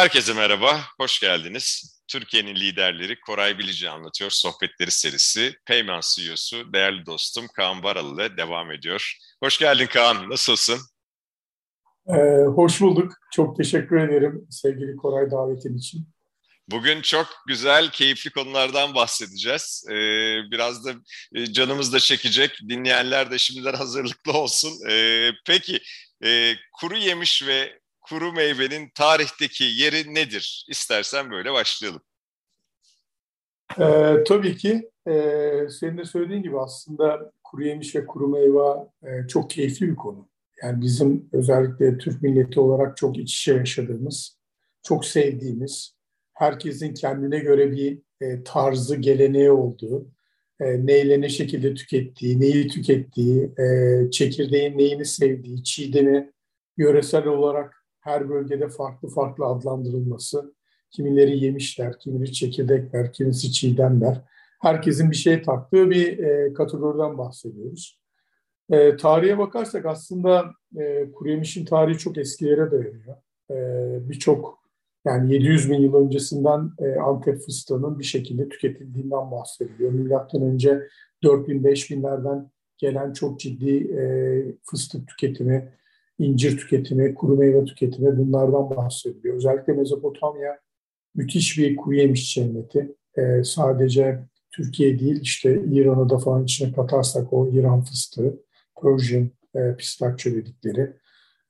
Herkese merhaba, hoş geldiniz. Türkiye'nin liderleri Koray Bilici anlatıyor sohbetleri serisi. Payman CEO'su değerli dostum Kaan Baralı ile devam ediyor. Hoş geldin Kaan, nasılsın? Ee, hoş bulduk. Çok teşekkür ederim sevgili Koray davetin için. Bugün çok güzel, keyifli konulardan bahsedeceğiz. Ee, biraz da e, canımız da çekecek. Dinleyenler de şimdiden hazırlıklı olsun. Ee, peki, e, kuru yemiş ve kuru meyvenin tarihteki yeri nedir? İstersen böyle başlayalım. Ee, tabii ki e, senin de söylediğin gibi aslında kuru yemiş ve kuru meyve e, çok keyifli bir konu. Yani bizim özellikle Türk milleti olarak çok iç içe yaşadığımız, çok sevdiğimiz, herkesin kendine göre bir e, tarzı, geleneği olduğu, e, neyle ne şekilde tükettiği, neyi tükettiği, e, çekirdeğin neyini sevdiği, çiğdemi yöresel olarak her bölgede farklı farklı adlandırılması, kimileri yemişler, kimileri çekirdekler, kimisi çiğdemler. Herkesin bir şey taktığı bir e, kategoriden bahsediyoruz. E, tarihe bakarsak aslında e, kuru yemişin tarihi çok eskilere dayanıyor. E, Birçok yani 700 bin yıl öncesinden e, Antep fıstığının bir şekilde tüketildiğinden bahsediliyor. Milattan önce 4000 5000'lerden gelen çok ciddi e, fıstık tüketimi, incir tüketimi, kuru meyve tüketimi bunlardan bahsediliyor. Özellikle Mezopotamya müthiş bir kuru yemiş cenneti. E, sadece Türkiye değil işte İran'ı da falan içine katarsak o İran fıstığı, Persian e, pistachio dedikleri,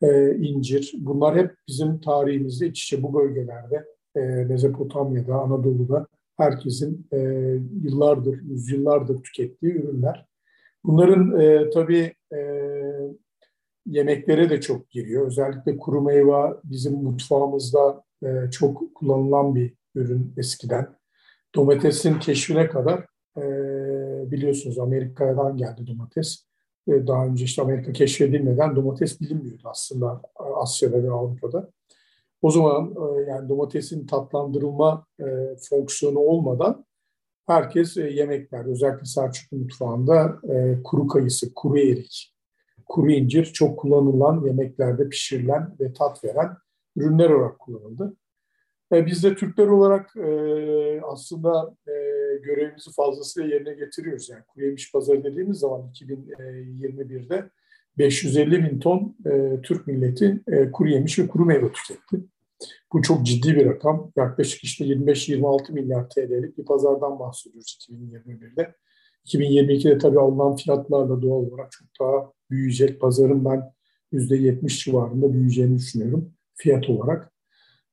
e, incir. Bunlar hep bizim tarihimizde iç içe bu bölgelerde e, Mezopotamya'da, Anadolu'da herkesin e, yıllardır, yüzyıllardır tükettiği ürünler. Bunların e, tabii e, yemeklere de çok giriyor. Özellikle kuru meyve bizim mutfağımızda e, çok kullanılan bir ürün eskiden. Domatesin keşfine kadar e, biliyorsunuz Amerika'dan geldi domates. E, daha önce işte Amerika keşfedilmeden domates bilinmiyordu aslında Asya'da ve Avrupa'da. O zaman e, yani domatesin tatlandırılma e, fonksiyonu olmadan herkes e, yemekler, özellikle Selçuklu mutfağında e, kuru kayısı, kuru erik, kuru incir çok kullanılan yemeklerde pişirilen ve tat veren ürünler olarak kullanıldı. E, biz de Türkler olarak e, aslında e, görevimizi fazlasıyla yerine getiriyoruz. Yani kuru yemiş pazarı dediğimiz zaman 2021'de 550 bin ton e, Türk milleti e, kuru yemiş ve kuru meyve tüketti. Bu çok ciddi bir rakam. Yaklaşık işte 25-26 milyar TL'lik bir pazardan bahsediyoruz 2021'de. 2022'de tabii alınan fiyatlarla doğal olarak çok daha büyüyecek. Pazarın ben %70 civarında büyüyeceğini düşünüyorum fiyat olarak.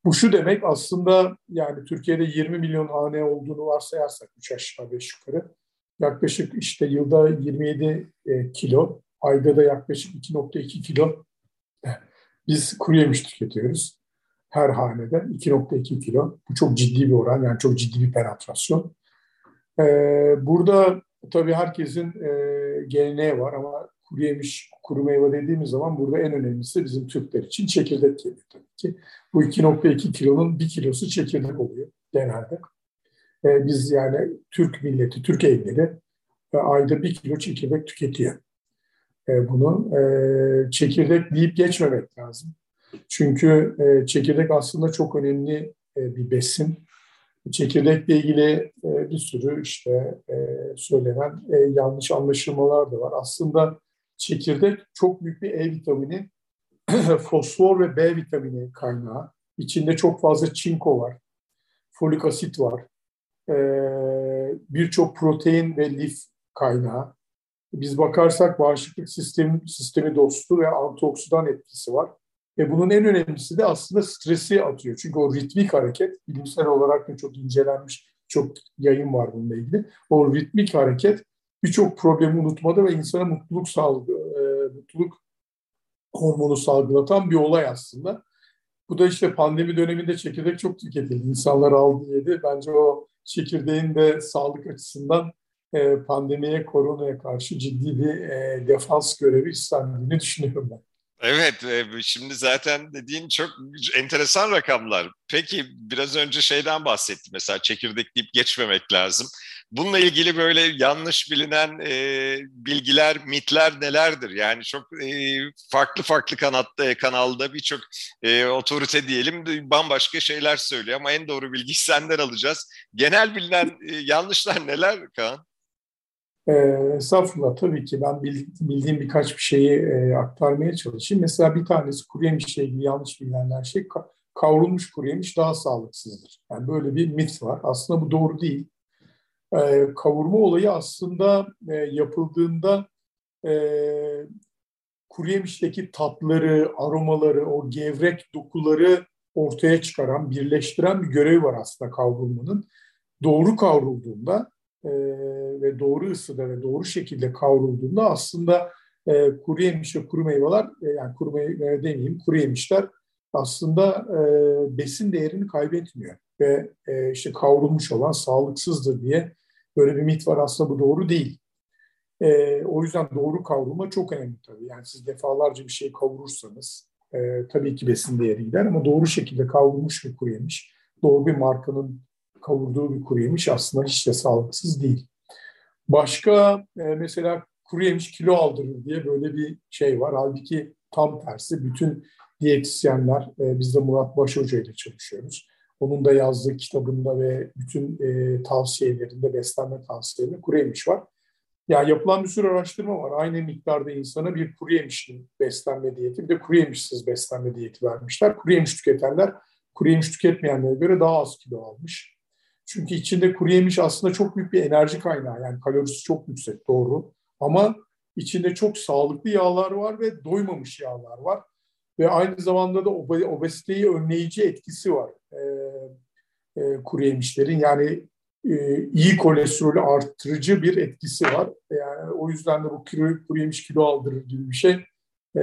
Bu şu demek aslında yani Türkiye'de 20 milyon hane olduğunu varsayarsak 3 aşağı 5 yukarı yaklaşık işte yılda 27 e, kilo, ayda da yaklaşık 2.2 kilo biz kuru yemiş tüketiyoruz. Her hanede 2.2 kilo. Bu çok ciddi bir oran yani çok ciddi bir penetrasyon. Ee, burada tabii herkesin e, geleneği var ama kuru yemiş, kuru meyve dediğimiz zaman burada en önemlisi bizim Türkler için çekirdek geliyor tabii ki. Bu 2.2 kilonun bir kilosu çekirdek oluyor genelde. E, biz yani Türk milleti, Türk evleri e, ayda bir kilo çekirdek tüketiyor. E, bunu e, çekirdek deyip geçmemek lazım. Çünkü e, çekirdek aslında çok önemli e, bir besin. Çekirdekle ilgili e, bir sürü işte e, söylenen e, yanlış anlaşılmalar da var. Aslında çekirdek çok büyük bir E vitamini, fosfor ve B vitamini kaynağı. İçinde çok fazla çinko var, folik asit var, birçok protein ve lif kaynağı. Biz bakarsak bağışıklık sistemi, sistemi dostu ve antioksidan etkisi var. Ve bunun en önemlisi de aslında stresi atıyor. Çünkü o ritmik hareket, bilimsel olarak da çok incelenmiş, çok yayın var bununla ilgili. O ritmik hareket birçok problemi unutmada ve insana mutluluk sağladı, e, mutluluk hormonu salgılatan bir olay aslında. Bu da işte pandemi döneminde çekirdek çok tüketildi. İnsanlar aldı yedi. Bence o çekirdeğin de sağlık açısından e, pandemiye, koronaya karşı ciddi bir e, defans görevi üstlendiğini düşünüyorum ben. Evet, e, şimdi zaten dediğin çok enteresan rakamlar. Peki biraz önce şeyden bahsettim mesela çekirdek deyip geçmemek lazım. Bununla ilgili böyle yanlış bilinen e, bilgiler, mitler nelerdir? Yani çok e, farklı farklı kanatta, e, kanalda birçok e, otorite diyelim bambaşka şeyler söylüyor ama en doğru bilgiyi senden alacağız. Genel bilinen e, yanlışlar neler Kaan? E, estağfurullah tabii ki ben bildiğim birkaç bir şeyi e, aktarmaya çalışayım. Mesela bir tanesi kuru yemişle ilgili yanlış bilinenler şey kavrulmuş kuru yemiş daha sağlıksızdır. Yani böyle bir mit var. Aslında bu doğru değil. E, kavurma olayı aslında e, yapıldığında e, kuru yemişteki tatları, aromaları, o gevrek dokuları ortaya çıkaran, birleştiren bir görevi var aslında kavrulmanın. Doğru kavrulduğunda e, ve doğru ısıda ve doğru şekilde kavrulduğunda aslında e, kuru yemiş ve kuru meyveler, e, yani kuru meyve demeyeyim, kuru yemişler aslında e, besin değerini kaybetmiyor. Ve e, işte kavrulmuş olan sağlıksızdır diye böyle bir mit var aslında bu doğru değil. E, o yüzden doğru kavrulma çok önemli tabii. Yani siz defalarca bir şey kavurursanız e, tabii ki besin değeri gider ama doğru şekilde kavrulmuş bir kuru yemiş, doğru bir markanın kavurduğu bir kuru yemiş aslında hiç de sağlıksız değil. Başka e, mesela kuru yemiş kilo aldırır diye böyle bir şey var. Halbuki tam tersi bütün diyetisyenler, e, biz de Murat Baş Hoca ile çalışıyoruz. Onun da yazdığı kitabında ve bütün e, tavsiyelerinde, beslenme tavsiyelerinde kuru yemiş var. Yani yapılan bir sürü araştırma var. Aynı miktarda insana bir kuru yemişli beslenme diyeti, bir de kuru yemişsiz beslenme diyeti vermişler. Kuru yemiş tüketenler, kuru yemiş tüketmeyenlere göre daha az kilo almış. Çünkü içinde kuru yemiş aslında çok büyük bir enerji kaynağı. Yani kalorisi çok yüksek doğru. Ama içinde çok sağlıklı yağlar var ve doymamış yağlar var. Ve aynı zamanda da obeziteyi önleyici etkisi var e, e, kuru yemişlerin. Yani e, iyi kolesterolü arttırıcı bir etkisi var. Yani o yüzden de bu kuru, kuru yemiş kilo aldırır gibi bir şey e,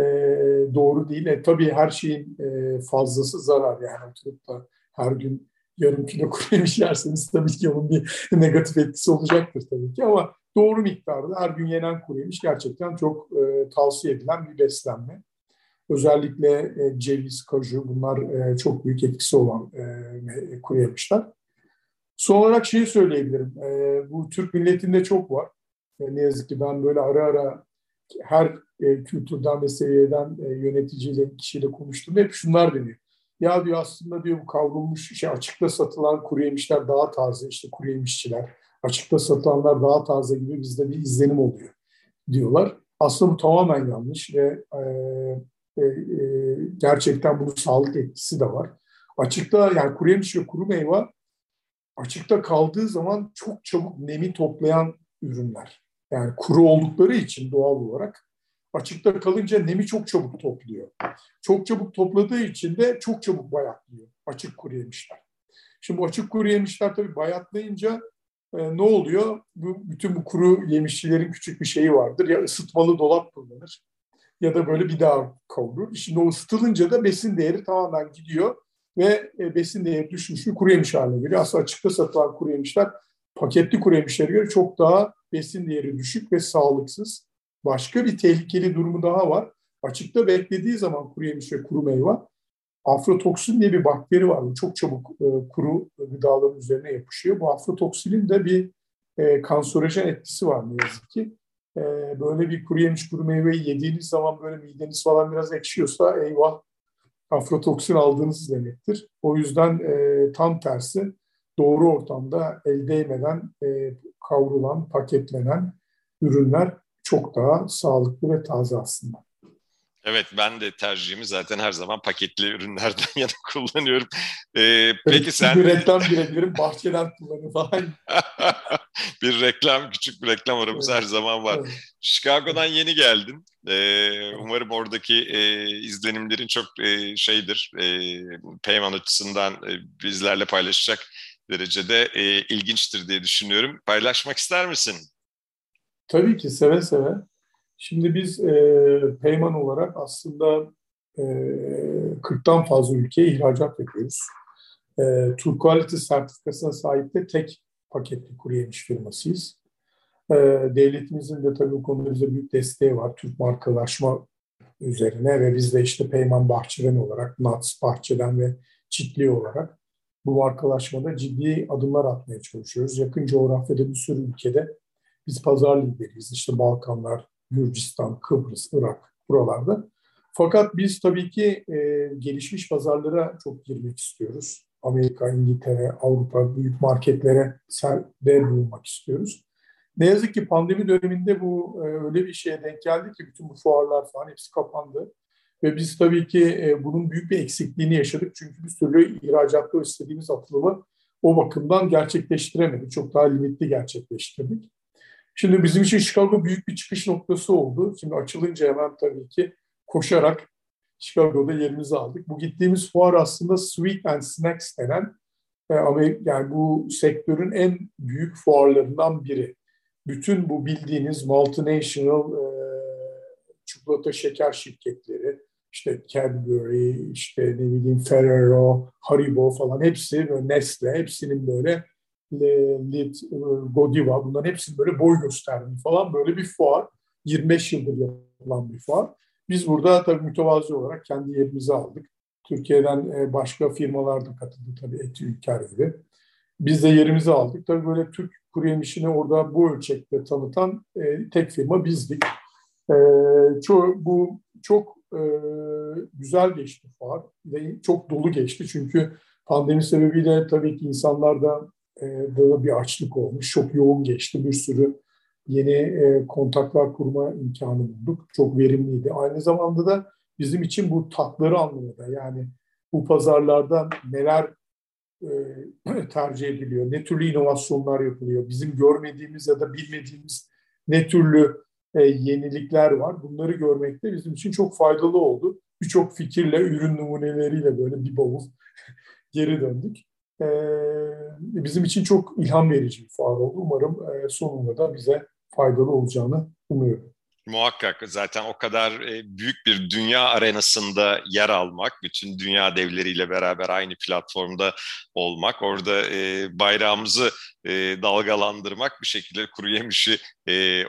doğru değil. E, tabii her şeyin e, fazlası zarar yani oturup da her gün yarım kilo kuru yemiş yerseniz tabii ki onun bir negatif etkisi olacaktır tabii ki ama doğru miktarda her gün yenen kuru yemiş gerçekten çok e, tavsiye edilen bir beslenme. Özellikle e, ceviz, kaju bunlar e, çok büyük etkisi olan e, kuru yemişler. Son olarak şeyi söyleyebilirim. E, bu Türk milletinde çok var. E, ne yazık ki ben böyle ara ara her e, kültürden ve seviyeden e, yöneticiyle, kişiyle konuştum. Hep şunlar deniyor. Ya diyor aslında diyor bu kavrulmuş işte açıkta satılan kuru yemişler daha taze işte kuru yemişçiler. Açıkta satılanlar daha taze gibi bizde bir izlenim oluyor diyorlar. Aslında bu tamamen yanlış ve e, e, e, gerçekten bunun sağlık etkisi de var. Açıkta yani kuru yemiş ve kuru meyve açıkta kaldığı zaman çok çabuk nemi toplayan ürünler. Yani kuru oldukları için doğal olarak Açıkta kalınca nemi çok çabuk topluyor. Çok çabuk topladığı için de çok çabuk bayatlıyor açık kuru yemişler. Şimdi bu açık kuru yemişler tabii bayatlayınca e, ne oluyor? Bu, bütün bu kuru yemişçilerin küçük bir şeyi vardır. Ya ısıtmalı dolap kullanır ya da böyle bir daha kavurur. Şimdi o ısıtılınca da besin değeri tamamen gidiyor ve e, besin değeri düşmüş bir kuru yemiş haline geliyor. Aslında açıkta satılan kuru yemişler paketli kuru yemişlere göre çok daha besin değeri düşük ve sağlıksız. Başka bir tehlikeli durumu daha var. Açıkta beklediği zaman kuru yemiş ve kuru meyve aflatoksin diye bir bakteri var. Bu çok çabuk e, kuru gıdaların üzerine yapışıyor. Bu aflatoksinin de bir e, kanserojen etkisi var ne yazık ki. E, böyle bir kuru yemiş kuru meyveyi yediğiniz zaman böyle mideniz falan biraz ekşiyorsa eyvah aflatoksin aldığınız demektir. O yüzden e, tam tersi doğru ortamda el değmeden e, kavrulan, paketlenen ürünler çok daha sağlıklı ve taze aslında. Evet ben de tercihimi zaten her zaman paketli ürünlerden yana kullanıyorum. Ee, peki sen... Bir reklam girebilirim bahçeden kullanı falan. bir reklam, küçük bir reklam aramız evet. her zaman var. Evet. Chicago'dan yeni geldin. Ee, umarım oradaki e, izlenimlerin çok e, şeydir, e, Peyman açısından e, bizlerle paylaşacak derecede e, ilginçtir diye düşünüyorum. Paylaşmak ister misin? Tabii ki seve seve. Şimdi biz e, Peyman olarak aslında e, 40'tan fazla ülkeye ihracat yapıyoruz. E, Türk Quality sertifikasına sahip de tek paketli kuru firmasıyız. E, devletimizin de tabii bu konuda bize büyük desteği var. Türk markalaşma üzerine ve biz de işte Peyman Bahçeden olarak, Nats Bahçeden ve Çitli olarak bu markalaşmada ciddi adımlar atmaya çalışıyoruz. Yakın coğrafyada bir sürü ülkede biz pazar lideriyiz. İşte Balkanlar, Gürcistan, Kıbrıs, Irak buralarda. Fakat biz tabii ki e, gelişmiş pazarlara çok girmek istiyoruz. Amerika, İngiltere, Avrupa büyük marketlere de bulunmak istiyoruz. Ne yazık ki pandemi döneminde bu e, öyle bir şeye denk geldi ki bütün bu fuarlar falan hepsi kapandı. Ve biz tabii ki e, bunun büyük bir eksikliğini yaşadık. Çünkü bir sürü ihracatta istediğimiz atılımı o bakımdan gerçekleştiremedik. Çok daha limitli gerçekleştirdik. Şimdi bizim için Chicago büyük bir çıkış noktası oldu. Şimdi açılınca hemen tabii ki koşarak Chicago'da yerimizi aldık. Bu gittiğimiz fuar aslında Sweet and Snacks denen e, yani bu sektörün en büyük fuarlarından biri. Bütün bu bildiğiniz multinational e, çikolata şeker şirketleri, işte Cadbury, işte ne bileyim Ferrero, Haribo falan hepsi Nestle, hepsinin böyle Lid, e, Godiva bunların hepsinin böyle boy gösterdiği falan böyle bir fuar. 25 yıldır yapılan bir fuar. Biz burada tabii mütevazi olarak kendi yerimizi aldık. Türkiye'den e, başka firmalar da katıldı tabii Eti Ülker gibi. Biz de yerimizi aldık. Tabii böyle Türk kuru yemişini orada bu ölçekte tanıtan e, tek firma bizdik. E, çok, bu çok e, güzel geçti fuar ve çok dolu geçti. Çünkü pandemi sebebiyle tabii ki insanlarda e, da bir açlık olmuş. Çok yoğun geçti. Bir sürü yeni e, kontaklar kurma imkanı bulduk. Çok verimliydi. Aynı zamanda da bizim için bu tatları anlamında yani bu pazarlarda neler e, tercih ediliyor, ne türlü inovasyonlar yapılıyor, bizim görmediğimiz ya da bilmediğimiz ne türlü e, yenilikler var. Bunları görmek de bizim için çok faydalı oldu. Birçok fikirle, ürün numuneleriyle böyle bir bavul geri döndük. E, bizim için çok ilham verici bir fuar oldu. Umarım e, sonunda da bize faydalı olacağını umuyorum. Muhakkak zaten o kadar e, büyük bir dünya arenasında yer almak, bütün dünya devleriyle beraber aynı platformda olmak, orada e, bayrağımızı e, dalgalandırmak, bir şekilde kuru yemişi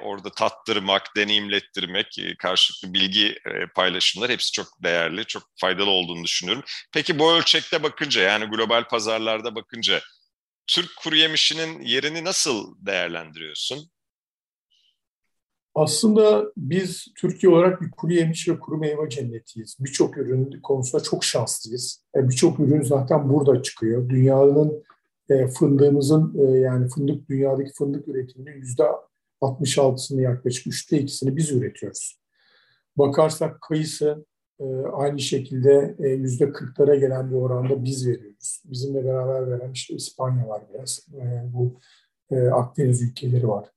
orada tattırmak, deneyimlettirmek, karşılıklı bilgi paylaşımlar hepsi çok değerli, çok faydalı olduğunu düşünüyorum. Peki bu ölçekte bakınca yani global pazarlarda bakınca Türk kuru yemişinin yerini nasıl değerlendiriyorsun? Aslında biz Türkiye olarak bir kuru yemiş ve kuru meyve cennetiyiz. Birçok ürün konusunda çok şanslıyız. E, birçok ürün zaten burada çıkıyor. Dünyanın e, fındığımızın e, yani fındık dünyadaki fındık üretiminin yüzde 66'sını yaklaşık üçte ikisini biz üretiyoruz. Bakarsak kayısı aynı şekilde yüzde 40'lara gelen bir oranda biz veriyoruz. Bizimle beraber veren işte İspanya var biraz. Bu Akdeniz ülkeleri var.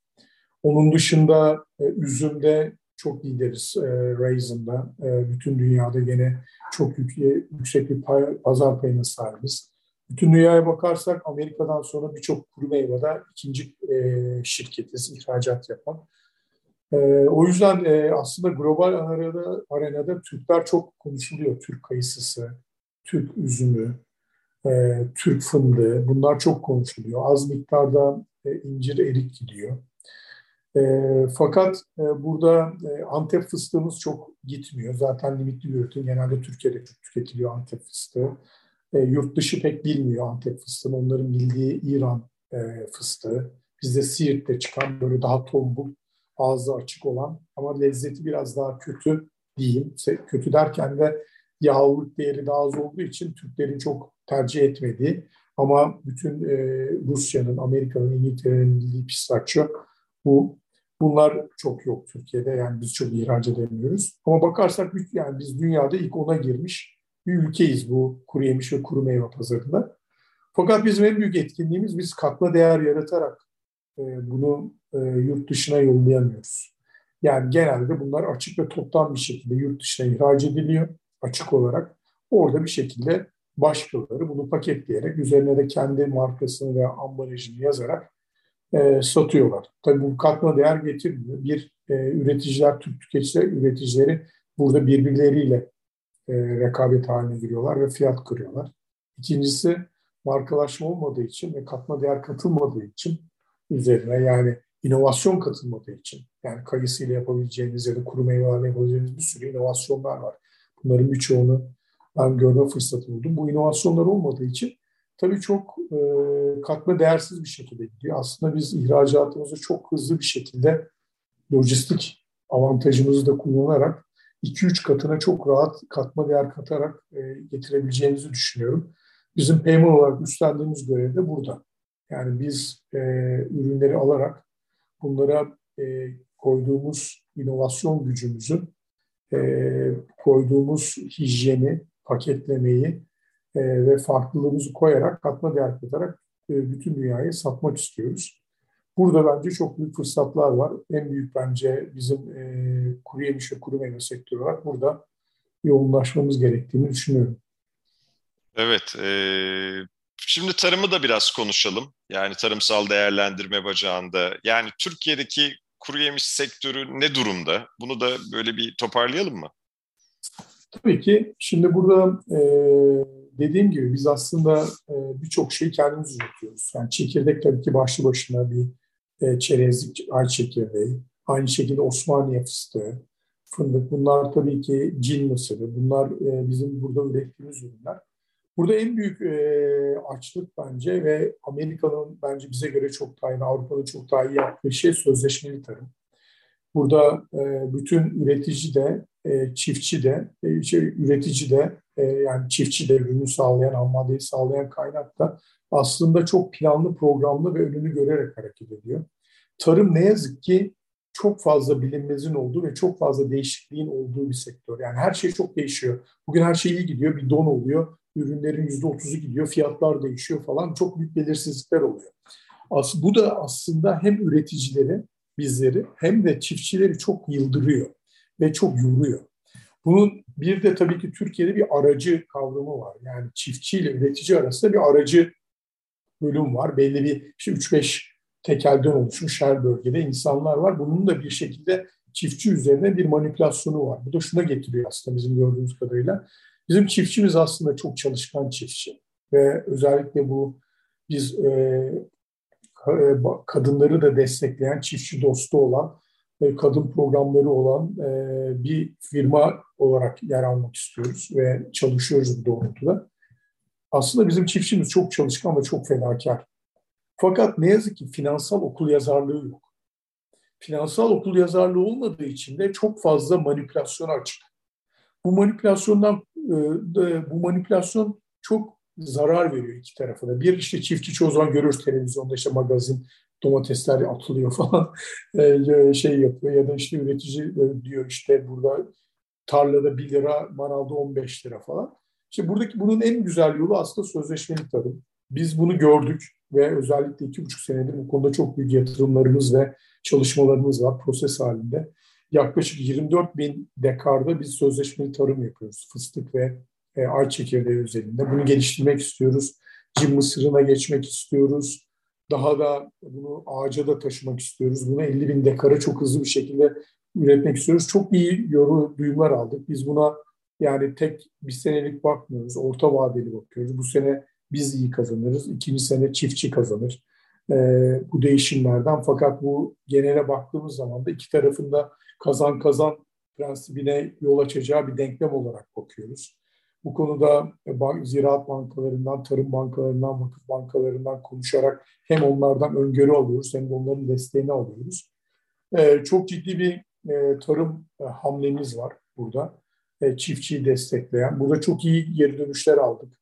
Onun dışında e, üzümde çok lideriz e, Raisin'da. E, bütün dünyada gene çok yüksek bir pay, pazar payına sahibiz. Bütün dünyaya bakarsak Amerika'dan sonra birçok kuru meyvede ikinci e, şirketiz, ihracat yapan. E, o yüzden e, aslında global arenada, arenada Türkler çok konuşuluyor. Türk kayısısı, Türk üzümü, e, Türk fındığı bunlar çok konuşuluyor. Az miktarda e, incir erik gidiyor. E, fakat e, burada e, Antep fıstığımız çok gitmiyor. Zaten limitli bir üretim. Genelde Türkiye'de çok tüketiliyor Antep fıstığı. E, yurt dışı pek bilmiyor Antep fıstığını. Onların bildiği İran e, fıstığı. Bizde Siirt'te çıkan böyle daha tombul, ağzı açık olan ama lezzeti biraz daha kötü diyeyim. Kötü derken de yağlılık değeri daha az olduğu için Türklerin çok tercih etmediği ama bütün e, Rusya'nın, Amerika'nın, İngiltere'nin bildiği pistachio bu bunlar çok yok Türkiye'de. Yani biz çok ihraç edemiyoruz. Ama bakarsak yani biz dünyada ilk ona girmiş bir ülkeyiz bu kuru yemiş ve kuru meyve pazarında. Fakat bizim en büyük etkinliğimiz biz katma değer yaratarak e, bunu e, yurt dışına yollayamıyoruz. Yani genelde bunlar açık ve toptan bir şekilde yurt dışına ihraç ediliyor açık olarak. Orada bir şekilde başkaları bunu paketleyerek üzerine de kendi markasını veya ambalajını yazarak e, satıyorlar. Tabii bu katma değer getirmiyor. Bir, e, üreticiler, Türk tüketiciler üreticileri burada birbirleriyle e, rekabet haline giriyorlar ve fiyat kırıyorlar. İkincisi markalaşma olmadığı için ve katma değer katılmadığı için üzerine yani inovasyon katılmadığı için yani kayısıyla yapabileceğiniz ya da kuru meyvelerle yapabileceğiniz bir sürü inovasyonlar var. Bunların birçoğunu ben görme fırsatı buldum. Bu inovasyonlar olmadığı için tabii çok e, katma değersiz bir şekilde gidiyor. Aslında biz ihracatımızı çok hızlı bir şekilde lojistik avantajımızı da kullanarak 2-3 katına çok rahat katma değer katarak e, getirebileceğimizi düşünüyorum. Bizim payment olarak üstlendiğimiz görev de burada. Yani biz e, ürünleri alarak bunlara e, koyduğumuz inovasyon gücümüzü, e, koyduğumuz hijyeni, paketlemeyi e, ve farklılığımızı koyarak katma değer katarak e, bütün dünyayı satmak istiyoruz. Burada bence çok büyük fırsatlar var. En büyük bence bizim e, kuru yemiş ve kuru meyve sektörü var. Burada yoğunlaşmamız gerektiğini düşünüyorum. Evet, e, şimdi tarımı da biraz konuşalım. Yani tarımsal değerlendirme bacağında. Yani Türkiye'deki kuru yemiş sektörü ne durumda? Bunu da böyle bir toparlayalım mı? Tabii ki. Şimdi burada e, dediğim gibi biz aslında e, birçok şeyi kendimiz üretiyoruz. Yani çekirdek tabii ki başlı başına bir e, çerezlik ay çekirdeği. Aynı şekilde Osmaniye fıstığı, fındık. Bunlar tabii ki cin mısırı. Bunlar e, bizim burada ürettiğimiz ürünler. Burada en büyük e, açlık bence ve Amerika'nın bence bize göre çok daha iyi, Avrupa'da çok daha iyi yaptığı şey sözleşmeli tarım. Burada e, bütün üretici de, e, çiftçi de, e, şey, üretici de, e, yani çiftçi de ürünü sağlayan, ham sağlayan kaynak da aslında çok planlı, programlı ve önünü görerek hareket ediyor. Tarım ne yazık ki çok fazla bilinmezin olduğu ve çok fazla değişikliğin olduğu bir sektör. Yani her şey çok değişiyor. Bugün her şey iyi gidiyor, bir don oluyor, ürünlerin yüzde otuzu gidiyor, fiyatlar değişiyor falan. Çok büyük belirsizlikler oluyor. As bu da aslında hem üreticileri, bizleri hem de çiftçileri çok yıldırıyor ve çok yoruyor. Bunun bir de tabii ki Türkiye'de bir aracı kavramı var. Yani çiftçi ile üretici arasında bir aracı bölüm var. Belli bir işte 3-5 tekelden oluşmuş her bölgede insanlar var. Bunun da bir şekilde çiftçi üzerine bir manipülasyonu var. Bu da şuna getiriyor aslında bizim gördüğümüz kadarıyla. Bizim çiftçimiz aslında çok çalışkan çiftçi ve özellikle bu biz e, kadınları da destekleyen, çiftçi dostu olan, e, kadın programları olan e, bir firma olarak yer almak istiyoruz ve çalışıyoruz bu doğrultuda. Aslında bizim çiftçimiz çok çalışkan ve çok fedakar. Fakat ne yazık ki finansal okul yazarlığı yok. Finansal okul yazarlığı olmadığı için de çok fazla manipülasyon açık. Bu manipülasyondan e, bu manipülasyon çok zarar veriyor iki tarafa da. Bir işte çiftçi çoğu zaman görürüz televizyonda işte magazin domatesler atılıyor falan e, şey yapıyor ya da işte üretici diyor işte burada tarlada 1 lira manavda 15 lira falan. İşte buradaki bunun en güzel yolu aslında sözleşmeli tarım. Biz bunu gördük ve özellikle iki buçuk senedir bu konuda çok büyük yatırımlarımız ve çalışmalarımız var proses halinde. Yaklaşık 24 bin dekarda biz sözleşmeli tarım yapıyoruz. Fıstık ve e, ay çekirdeği üzerinde. Bunu geliştirmek istiyoruz. Cim mısırına geçmek istiyoruz. Daha da bunu ağaca da taşımak istiyoruz. Bunu 50 bin dekara çok hızlı bir şekilde üretmek istiyoruz. Çok iyi yoru duyumlar aldık. Biz buna yani tek bir senelik bakmıyoruz. Orta vadeli bakıyoruz. Bu sene biz iyi kazanırız. İkinci sene çiftçi kazanır. E, bu değişimlerden fakat bu genele baktığımız zaman da iki tarafında kazan kazan prensibine yol açacağı bir denklem olarak bakıyoruz. Bu konuda ziraat bankalarından, tarım bankalarından, vakıf bankalarından konuşarak hem onlardan öngörü alıyoruz hem de onların desteğini alıyoruz. Ee, çok ciddi bir e, tarım e, hamlemiz var burada. E, çiftçiyi destekleyen. Burada çok iyi geri dönüşler aldık.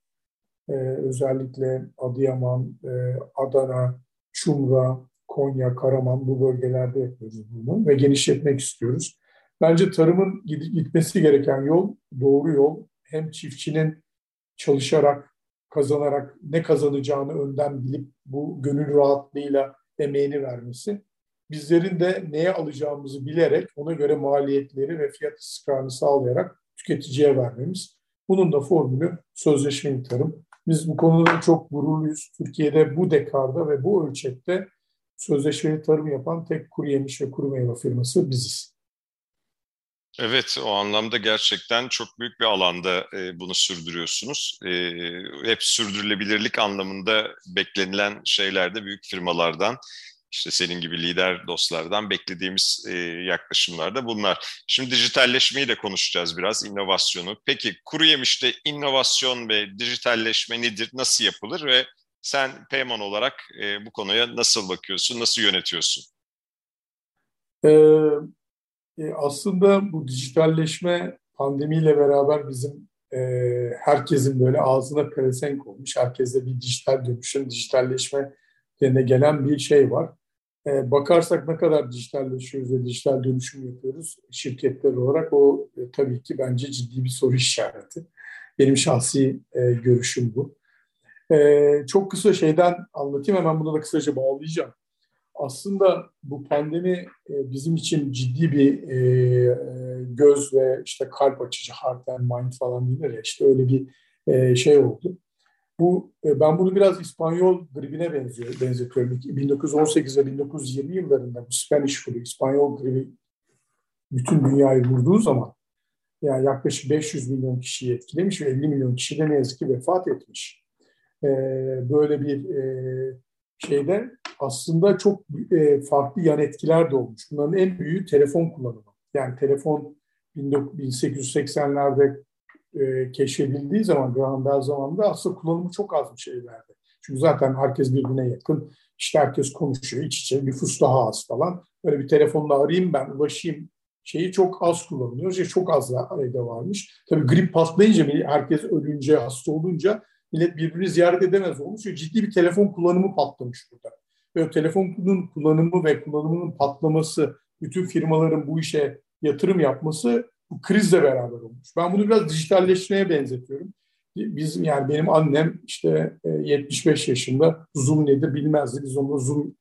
Özellikle Adıyaman, e, Adana, Çumra, Konya, Karaman bu bölgelerde yapıyoruz bunu ve genişletmek istiyoruz. Bence tarımın gitmesi gereken yol doğru yol. Hem çiftçinin çalışarak, kazanarak ne kazanacağını önden bilip bu gönül rahatlığıyla emeğini vermesi. Bizlerin de neye alacağımızı bilerek ona göre maliyetleri ve fiyat istikrarını sağlayarak tüketiciye vermemiz. Bunun da formülü sözleşmeli tarım. Biz bu konuda çok gururluyuz. Türkiye'de bu dekarda ve bu ölçekte sözleşmeli tarım yapan tek kuru yemiş ve kuru meyve firması biziz. Evet, o anlamda gerçekten çok büyük bir alanda e, bunu sürdürüyorsunuz. E, hep sürdürülebilirlik anlamında beklenilen şeyler de büyük firmalardan işte senin gibi lider dostlardan beklediğimiz e, yaklaşımlar da bunlar. Şimdi dijitalleşmeyi de konuşacağız biraz, inovasyonu. Peki kuru yemişte inovasyon ve dijitalleşme nedir, nasıl yapılır ve sen Peyman olarak e, bu konuya nasıl bakıyorsun, nasıl yönetiyorsun? Ee, e, aslında bu dijitalleşme pandemiyle beraber bizim e, herkesin böyle ağzına pelesenk olmuş. Herkeste bir dijital dönüşüm, dijitalleşme yerine gelen bir şey var. E, bakarsak ne kadar dijitalleşiyoruz ve dijital dönüşüm yapıyoruz şirketler olarak o e, tabii ki bence ciddi bir soru işareti. Benim şahsi e, görüşüm bu. E, çok kısa şeyden anlatayım hemen bunu da kısaca bağlayacağım. Aslında bu pandemi e, bizim için ciddi bir e, e, göz ve işte kalp açıcı heart and mind falan denir ya işte öyle bir şey oldu. Bu ben bunu biraz İspanyol gribine benziyor, benzetiyorum. 1918 ve 1920 yıllarında bu Spanish flu, İspanyol gribi bütün dünyayı vurduğu zaman yani yaklaşık 500 milyon kişiyi etkilemiş ve 50 milyon kişi de ne yazık ki vefat etmiş. Ee, böyle bir e, şeyde aslında çok e, farklı yan etkiler de olmuş. Bunların en büyüğü telefon kullanımı. Yani telefon 1880'lerde e, keşfedildiği zaman Graham Bell zamanında aslında kullanımı çok azmış evlerde. Çünkü zaten herkes birbirine yakın. İşte herkes konuşuyor iç içe. Nüfus daha az falan. Böyle bir telefonla arayayım ben ulaşayım şeyi çok az kullanılıyor. İşte çok az evde varmış. Tabii grip patlayınca herkes ölünce, hasta olunca millet birbirini ziyaret edemez olmuş. Ciddi bir telefon kullanımı patlamış burada. Ve telefonun kullanımı ve kullanımının patlaması, bütün firmaların bu işe yatırım yapması bu krizle beraber olmuş. Ben bunu biraz dijitalleşmeye benzetiyorum. Biz yani benim annem işte 75 e, yaşında Zoom nedir bilmezdi. Biz onunla Zoom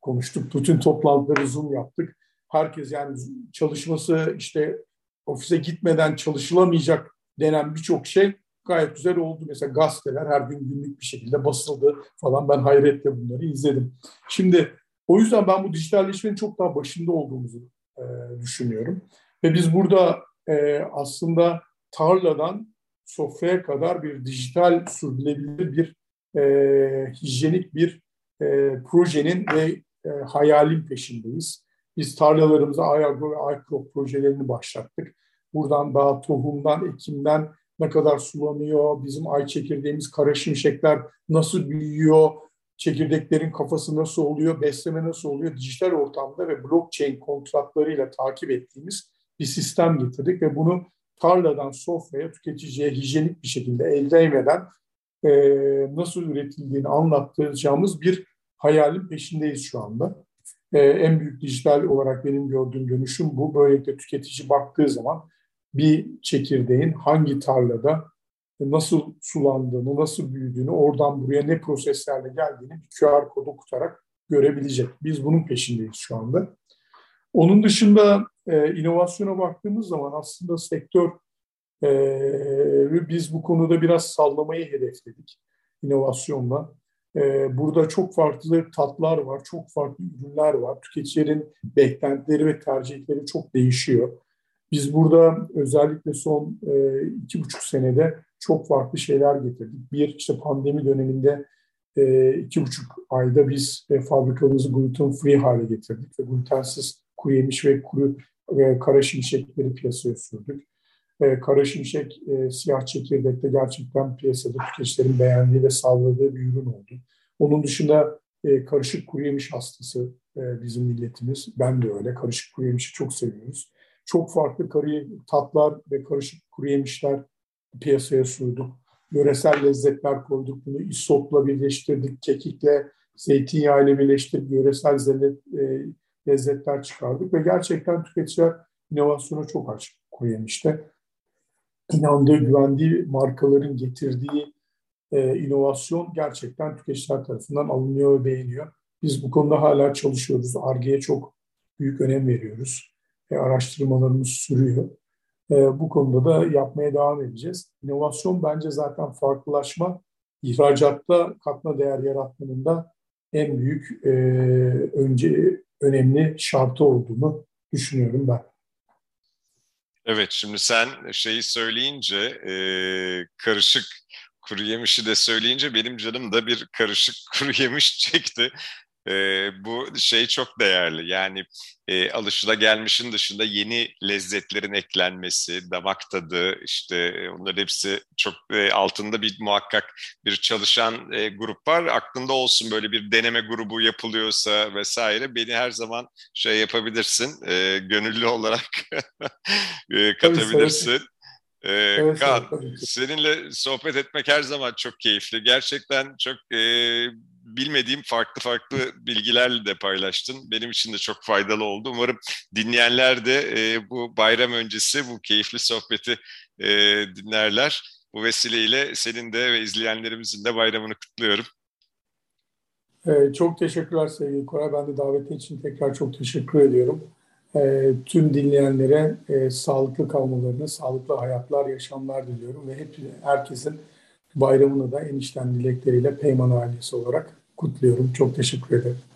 konuştuk. Bütün toplantıları Zoom yaptık. Herkes yani çalışması işte ofise gitmeden çalışılamayacak denen birçok şey gayet güzel oldu. Mesela gazeteler her gün günlük bir şekilde basıldı falan. Ben hayretle bunları izledim. Şimdi o yüzden ben bu dijitalleşmenin çok daha başında olduğumuzu e, düşünüyorum. Ve biz burada e, aslında tarladan sofraya kadar bir dijital sürdürülebilir bir e, hijyenik bir e, projenin ve e, hayalin peşindeyiz. Biz tarlalarımıza Ayagro ve iCrop projelerini başlattık. Buradan daha tohumdan, ekimden ne kadar sulanıyor, bizim ay çekirdeğimiz kara şimşekler nasıl büyüyor, çekirdeklerin kafası nasıl oluyor, besleme nasıl oluyor, dijital ortamda ve blockchain kontratlarıyla takip ettiğimiz bir sistem getirdik ve bunu tarladan sofraya tüketiciye hijyenik bir şekilde el değmeden e, nasıl üretildiğini anlattıracağımız bir hayalin peşindeyiz şu anda. E, en büyük dijital olarak benim gördüğüm dönüşüm bu. Böylelikle tüketici baktığı zaman bir çekirdeğin hangi tarlada nasıl sulandığını, nasıl büyüdüğünü, oradan buraya ne proseslerle geldiğini bir QR kodu okutarak görebilecek. Biz bunun peşindeyiz şu anda. Onun dışında e, inovasyona baktığımız zaman aslında sektör e, biz bu konuda biraz sallamayı hedefledik inovasyonla. E, burada çok farklı tatlar var, çok farklı ürünler var. Tüketicilerin beklentileri ve tercihleri çok değişiyor. Biz burada özellikle son e, iki buçuk senede çok farklı şeyler getirdik. Bir işte pandemi döneminde e, iki buçuk ayda biz e, fabrikamızı gluten free hale getirdik ve glutensiz kuru yemiş ve kuru ve kara şimşekleri piyasaya sürdük. E, kara şimşek e, siyah çekirdekte gerçekten piyasada tüketicilerin beğendiği ve sağladığı bir ürün oldu. Onun dışında e, karışık kuru yemiş hastası e, bizim milletimiz. Ben de öyle. Karışık kuru yemişi çok seviyoruz. Çok farklı kuru tatlar ve karışık kuru yemişler piyasaya sürdük. Yöresel lezzetler koyduk. Bunu isotla birleştirdik, kekikle, zeytinyağıyla birleştirdik. Yöresel zellet, e, lezzetler çıkardık ve gerçekten tüketiciler inovasyona çok aç kuru yemişte. İnandığı, güvendiği markaların getirdiği e, inovasyon gerçekten tüketiciler tarafından alınıyor ve beğeniyor. Biz bu konuda hala çalışıyoruz. ARGE'ye çok büyük önem veriyoruz. E, araştırmalarımız sürüyor. E, bu konuda da yapmaya devam edeceğiz. İnovasyon bence zaten farklılaşma, ihracatta katma değer yaratmanın da en büyük e, önce önemli şartı olduğunu düşünüyorum ben. Evet, şimdi sen şeyi söyleyince e, karışık kuru yemişi de söyleyince benim canım da bir karışık kuru yemiş çekti. E, bu şey çok değerli. Yani e, alışılagelmişin dışında yeni lezzetlerin eklenmesi, damak tadı, işte onların hepsi çok e, altında bir muhakkak bir çalışan e, grup var. Aklında olsun böyle bir deneme grubu yapılıyorsa vesaire beni her zaman şey yapabilirsin, e, gönüllü olarak e, katabilirsin. Tabii, ee, evet, Kaan, evet, seninle sohbet etmek her zaman çok keyifli. Gerçekten çok e, bilmediğim farklı farklı bilgilerle de paylaştın. Benim için de çok faydalı oldu. Umarım dinleyenler de e, bu bayram öncesi bu keyifli sohbeti e, dinlerler. Bu vesileyle senin de ve izleyenlerimizin de bayramını kutluyorum. Ee, çok teşekkürler sevgili Koray. Ben de davetin için tekrar çok teşekkür ediyorum e, tüm dinleyenlere e, sağlıklı kalmalarını, sağlıklı hayatlar, yaşamlar diliyorum ve hep herkesin bayramını da enişten dilekleriyle Peyman ailesi olarak kutluyorum. Çok teşekkür ederim.